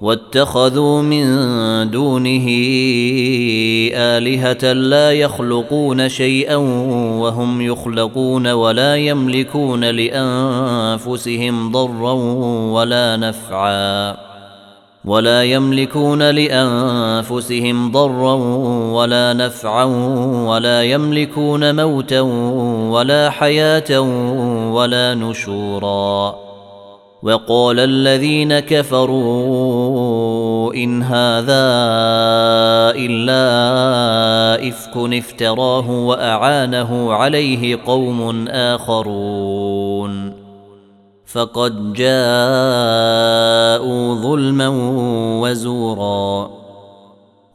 واتخذوا من دونه آلهة لا يخلقون شيئا وهم يخلقون ولا يملكون لأنفسهم ضرا ولا نفعا ولا يملكون لأنفسهم ضرا ولا نفعا ولا يملكون موتا ولا حياة ولا نشورا وقال الذين كفروا إن هذا إلا إفك افتراه وأعانه عليه قوم آخرون. فقد جاءوا ظلما وزورا.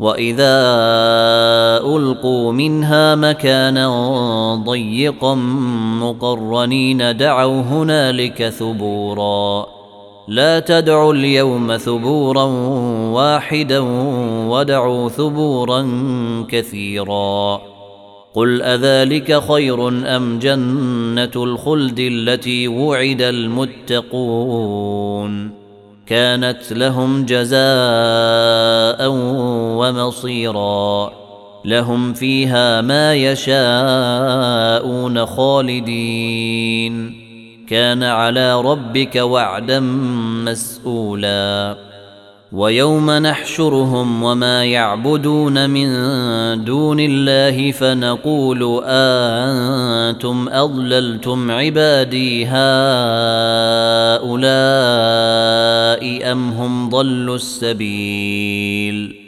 واذا القوا منها مكانا ضيقا مقرنين دعوا هنالك ثبورا لا تدعوا اليوم ثبورا واحدا ودعوا ثبورا كثيرا قل اذلك خير ام جنه الخلد التي وعد المتقون كانت لهم جزاء ومصيرا لهم فيها ما يشاءون خالدين. كان على ربك وعدا مسؤولا. ويوم نحشرهم وما يعبدون من دون الله فنقول أنتم أضللتم عبادي هؤلاء أم هم ضلوا السبيل؟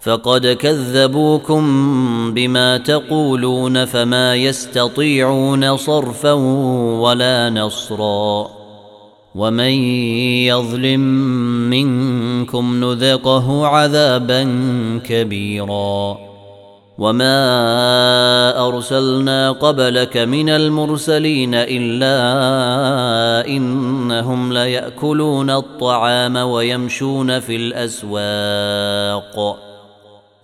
فقد كذبوكم بما تقولون فما يستطيعون صرفا ولا نصرا ومن يظلم منكم نذقه عذابا كبيرا وما أرسلنا قبلك من المرسلين إلا إنهم ليأكلون الطعام ويمشون في الأسواق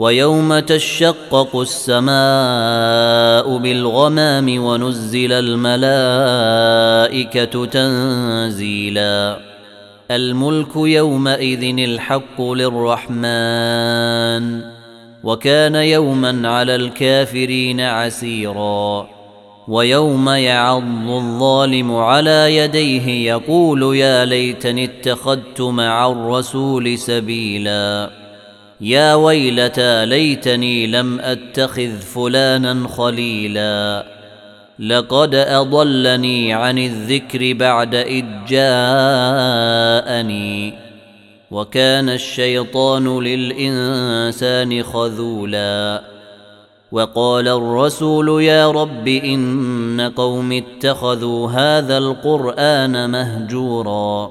ويوم تشقق السماء بالغمام ونزل الملائكة تنزيلا. الملك يومئذ الحق للرحمن وكان يوما على الكافرين عسيرا. ويوم يعض الظالم على يديه يقول يا ليتني اتخذت مع الرسول سبيلا. يا ويلتى ليتني لم أتخذ فلانا خليلا. لقد أضلني عن الذكر بعد إذ جاءني. وكان الشيطان للإنسان خذولا. وقال الرسول يا رب إن قوم اتخذوا هذا القرآن مهجورا.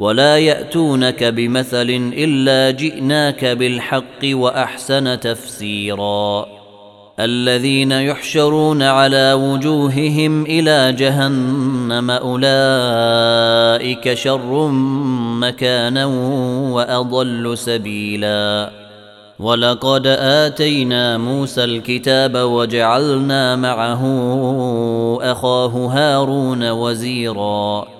ولا ياتونك بمثل الا جئناك بالحق واحسن تفسيرا الذين يحشرون على وجوههم إلى جهنم اولئك شر مكانا واضل سبيلا ولقد اتينا موسى الكتاب وجعلنا معه اخاه هارون وزيرا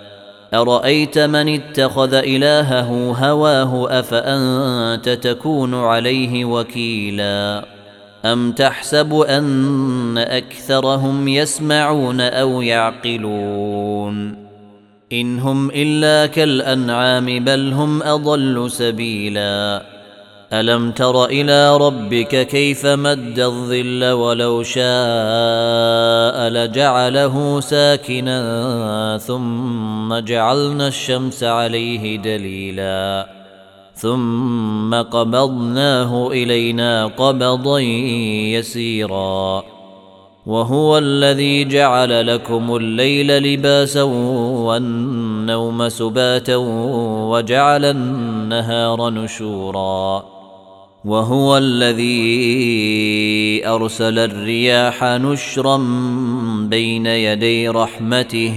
أرأيت من اتخذ إلهه هواه أفأنت تكون عليه وكيلا؟ أم تحسب أن أكثرهم يسمعون أو يعقلون؟ إن هم إلا كالأنعام بل هم أضل سبيلا. ألم تر إلى ربك كيف مد الظل ولو شاء لجعله ساكنا ثم جعلنا الشمس عليه دليلا ثم قبضناه إلينا قبضا يسيرا وهو الذي جعل لكم الليل لباسا والنوم سباتا وجعل النهار نشورا وهو الذي أرسل الرياح نشرا بين يدي رحمته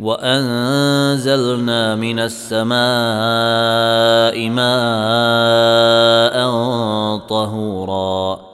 وأنزلنا من السماء ماء طهورا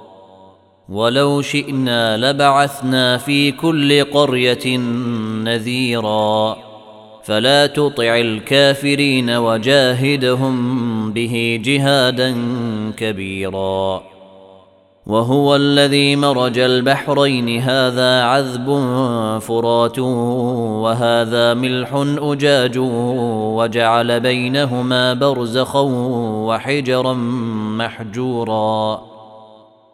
ولو شئنا لبعثنا في كل قرية نذيرا. فلا تطع الكافرين وجاهدهم به جهادا كبيرا. وهو الذي مرج البحرين. هذا عذب فرات وهذا ملح أجاج وجعل بينهما برزخا وحجرا محجورا.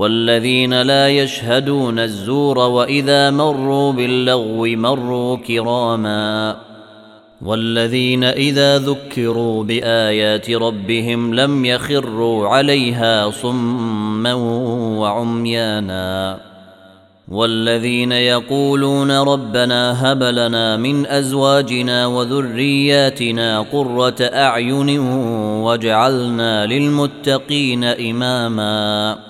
والذين لا يشهدون الزور وإذا مروا باللغو مروا كراما والذين إذا ذكروا بآيات ربهم لم يخروا عليها صما وعميانا والذين يقولون ربنا هب لنا من أزواجنا وذرياتنا قرة أعين واجعلنا للمتقين إماما